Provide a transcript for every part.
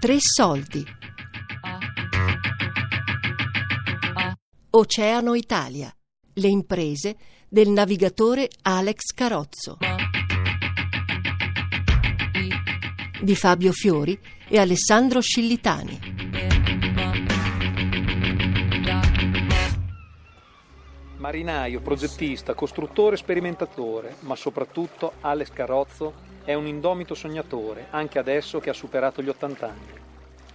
Tre soldi. Oceano Italia. Le imprese del navigatore Alex Carozzo. Di Fabio Fiori e Alessandro Scillitani. Marinaio, progettista, costruttore, sperimentatore, ma soprattutto Alex Carozzo è un indomito sognatore, anche adesso che ha superato gli 80 anni.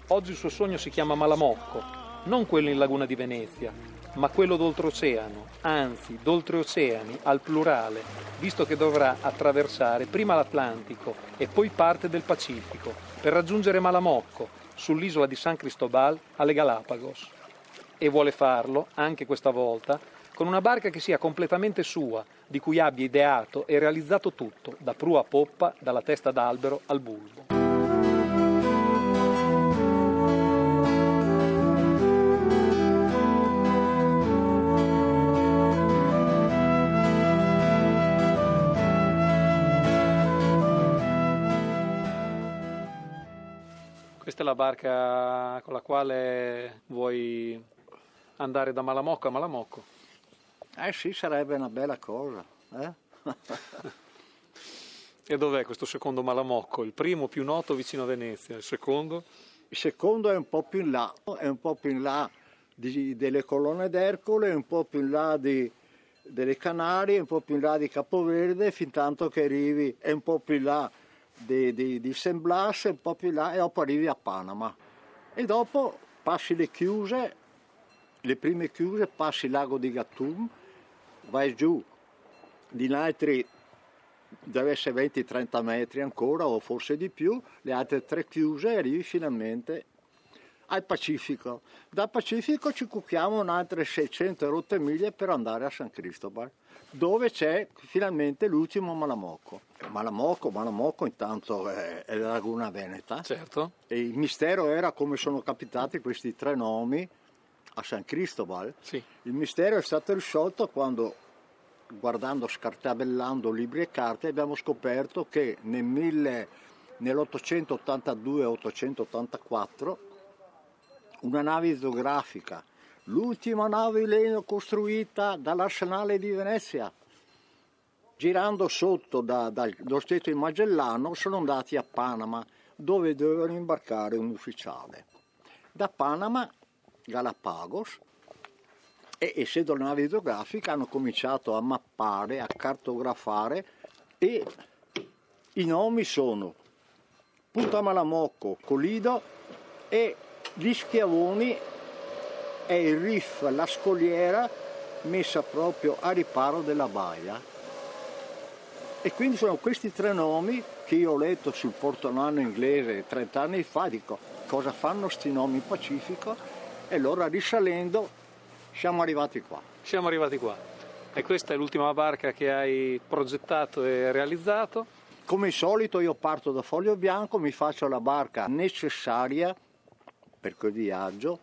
Oggi il suo sogno si chiama Malamocco, non quello in Laguna di Venezia, ma quello d'oltreoceano, anzi d'oltreoceani al plurale, visto che dovrà attraversare prima l'Atlantico e poi parte del Pacifico per raggiungere Malamocco, sull'isola di San Cristobal alle Galapagos. E vuole farlo, anche questa volta, con una barca che sia completamente sua, di cui abbia ideato e realizzato tutto, da prua a poppa, dalla testa d'albero al bulbo. Questa è la barca con la quale vuoi andare da Malamocco a Malamocco. Eh sì, sarebbe una bella cosa. Eh? e dov'è questo secondo Malamocco? Il primo più noto vicino a Venezia, il secondo? Il secondo è un po' più in là, è un po' più in là di, delle colonne d'Ercole, un po' più in là di, delle Canarie, un po' più in là di Capoverde, fin tanto che arrivi, è un po' più in là di, di, di San Blas, un po' più in là e dopo arrivi a Panama. E dopo passi le chiuse, le prime chiuse, passi il lago di Gattum, vai giù di altri deve essere 20-30 metri ancora o forse di più, le altre tre chiuse e arrivi finalmente al Pacifico. Dal Pacifico ci cucchiamo un'altra 600 rotte miglia per andare a San Cristobal, dove c'è finalmente l'ultimo Malamocco. Malamocco, Malamocco intanto è, è la laguna veneta. Certo. E il mistero era come sono capitati questi tre nomi a San Cristobal. Sì. Il mistero è stato risolto quando, guardando, scartabellando libri e carte, abbiamo scoperto che nel 1000, nell'882-884 una nave idrografica, l'ultima nave in legno costruita dall'arsenale di Venezia, girando sotto da, dallo stretto di Magellano, sono andati a Panama, dove dovevano imbarcare un ufficiale. Da Panama Galapagos e essendo una nave idrografica hanno cominciato a mappare, a cartografare e i nomi sono Punta Malamocco, Colido e gli schiavoni è il riff, la scogliera messa proprio a riparo della baia. E quindi sono questi tre nomi che io ho letto sul portonano inglese 30 anni fa, dico cosa fanno questi nomi in Pacifico e allora risalendo siamo arrivati qua. Siamo arrivati qua. E questa è l'ultima barca che hai progettato e realizzato? Come al solito io parto da foglio bianco, mi faccio la barca necessaria per quel viaggio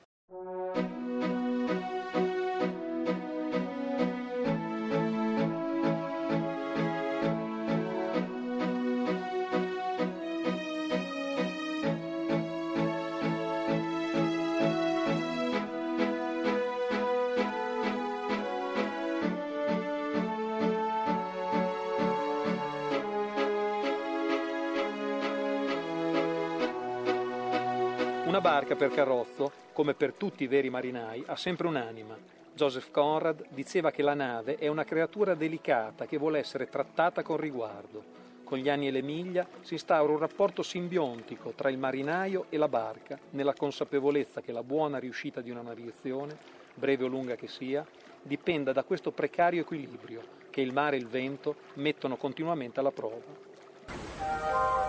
Una barca per carrozzo, come per tutti i veri marinai, ha sempre un'anima. Joseph Conrad diceva che la nave è una creatura delicata che vuole essere trattata con riguardo. Con gli anni e le miglia si instaura un rapporto simbiontico tra il marinaio e la barca, nella consapevolezza che la buona riuscita di una navigazione, breve o lunga che sia, dipenda da questo precario equilibrio che il mare e il vento mettono continuamente alla prova.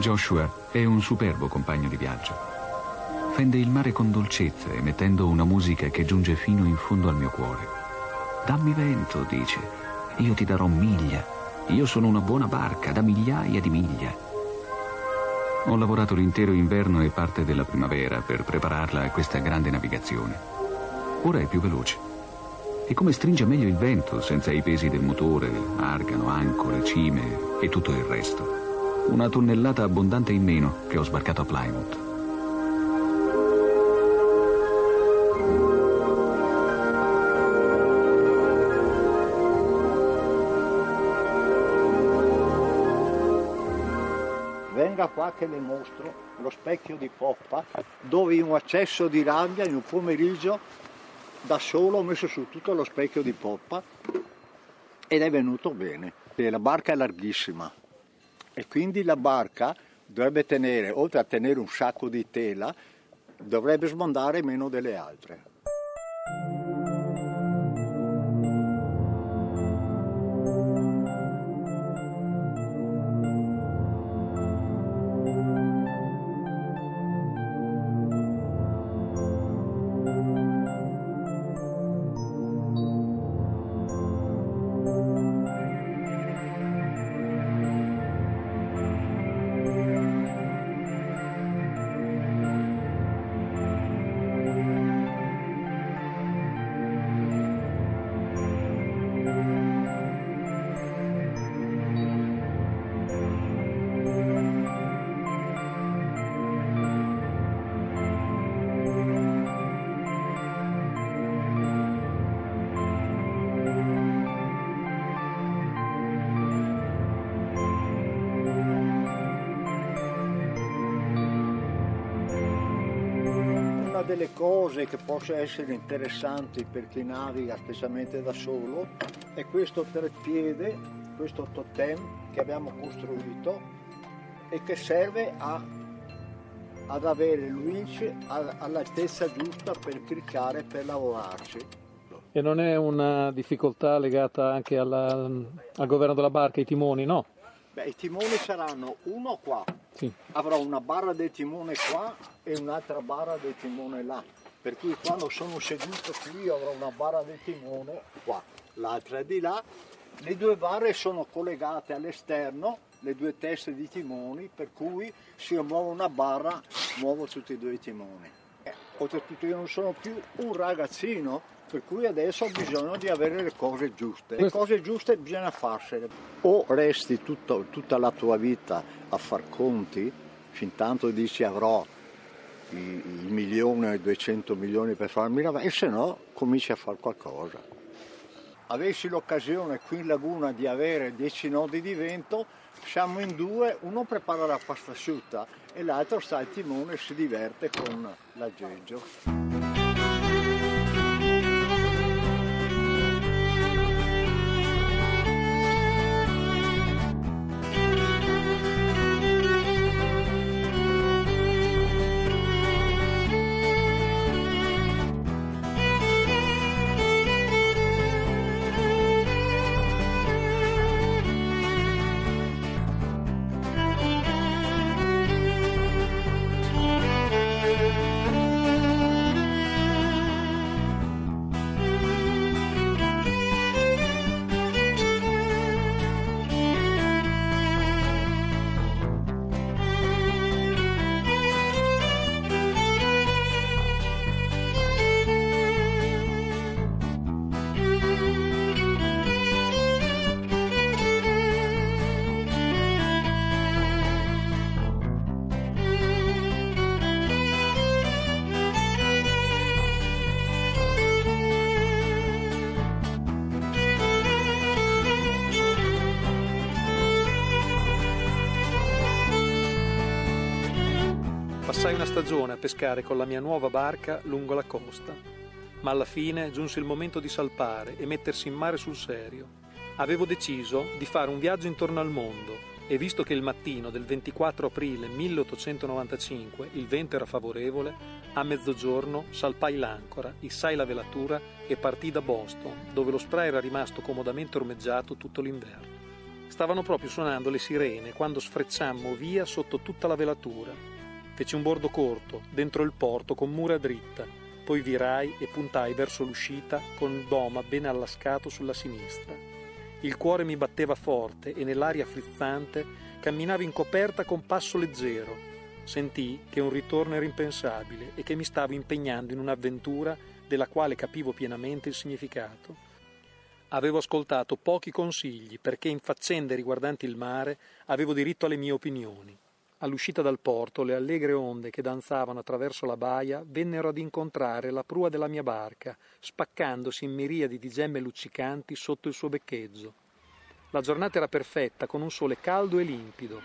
Joshua è un superbo compagno di viaggio. Fende il mare con dolcezza, emettendo una musica che giunge fino in fondo al mio cuore. Dammi vento, dice, io ti darò miglia, Io sono una buona barca da migliaia di miglia. Ho lavorato l'intero inverno e parte della primavera per prepararla a questa grande navigazione. Ora è più veloce. E come stringe meglio il vento senza i pesi del motore, argano, ancore, cime e tutto il resto. Una tonnellata abbondante in meno che ho sbarcato a Plymouth. venga qua che le mostro lo specchio di poppa dove in un accesso di rabbia in un pomeriggio da solo ho messo su tutto lo specchio di poppa ed è venuto bene. La barca è larghissima e quindi la barca dovrebbe tenere, oltre a tenere un sacco di tela, dovrebbe sbandare meno delle altre. Delle cose che possono essere interessanti per chi naviga specialmente da solo è questo treppiede, questo totem che abbiamo costruito e che serve a, ad avere il winch all'altezza giusta per cliccare per lavorarci. E non è una difficoltà legata anche alla, al governo della barca, i timoni, no? Beh, i timoni saranno uno qua, Sì. avrò una barra del timone qua e un'altra barra del timone là. Per cui quando sono seduto qui avrò una barra del timone qua, l'altra è di là. Le due barre sono collegate all'esterno, le due teste di timoni, per cui se io muovo una barra muovo tutti e due i timoni. Eh, oltretutto io non sono più un ragazzino, per cui adesso ho bisogno di avere le cose giuste. Le cose giuste bisogna farsele. O resti tutto- tutta la tua vita a far conti, fin tanto dici avrò i- il milione i 200 milioni per farmi la e se no cominci a fare qualcosa. Avessi l'occasione qui in laguna di avere 10 nodi di vento, siamo in due, uno prepara la pasta asciutta e l'altro sta al timone e si diverte con l'aggeggio. Passai una stagione a pescare con la mia nuova barca lungo la costa, ma alla fine giunse il momento di salpare e mettersi in mare sul serio. Avevo deciso di fare un viaggio intorno al mondo e visto che il mattino del 24 aprile 1895 il vento era favorevole, a mezzogiorno salpai l'ancora, issai la velatura e partii da Boston, dove lo spray era rimasto comodamente ormeggiato tutto l'inverno. Stavano proprio suonando le sirene quando sfrecciammo via sotto tutta la velatura. Feci un bordo corto, dentro il porto, con mura dritta, poi virai e puntai verso l'uscita con il doma ben allascato sulla sinistra. Il cuore mi batteva forte e nell'aria frizzante camminavo in coperta con passo leggero. Sentii che un ritorno era impensabile e che mi stavo impegnando in un'avventura della quale capivo pienamente il significato. Avevo ascoltato pochi consigli perché in faccende riguardanti il mare avevo diritto alle mie opinioni. All'uscita dal porto, le allegre onde che danzavano attraverso la baia vennero ad incontrare la prua della mia barca, spaccandosi in miriadi di gemme luccicanti sotto il suo beccheggio. La giornata era perfetta, con un sole caldo e limpido.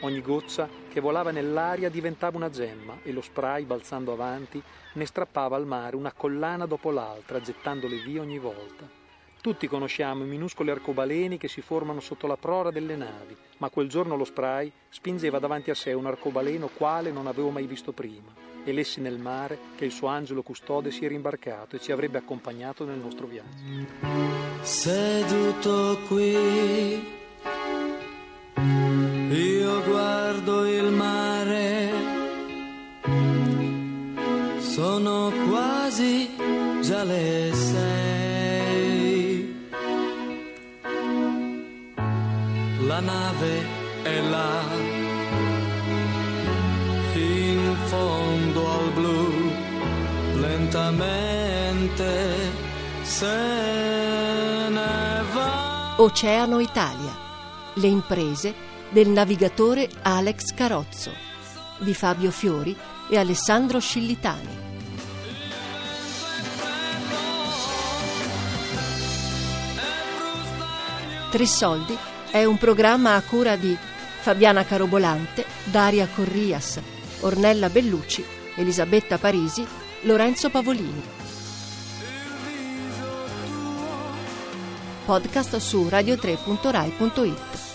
Ogni goccia che volava nell'aria diventava una gemma e lo spray, balzando avanti, ne strappava al mare una collana dopo l'altra, gettandole via ogni volta. Tutti conosciamo i minuscoli arcobaleni che si formano sotto la prora delle navi, ma quel giorno lo spray spingeva davanti a sé un arcobaleno quale non avevo mai visto prima, e lessi nel mare che il suo angelo custode si era imbarcato e ci avrebbe accompagnato nel nostro viaggio. Seduto qui, nave è là, in fondo al blu, lentamente se ne va. Oceano Italia, le imprese del navigatore Alex Carozzo, di Fabio Fiori e Alessandro Scillitani. Tre soldi è un programma a cura di Fabiana Carobolante, Daria Corrias, Ornella Bellucci, Elisabetta Parisi, Lorenzo Pavolini. Podcast su radio3.rai.it.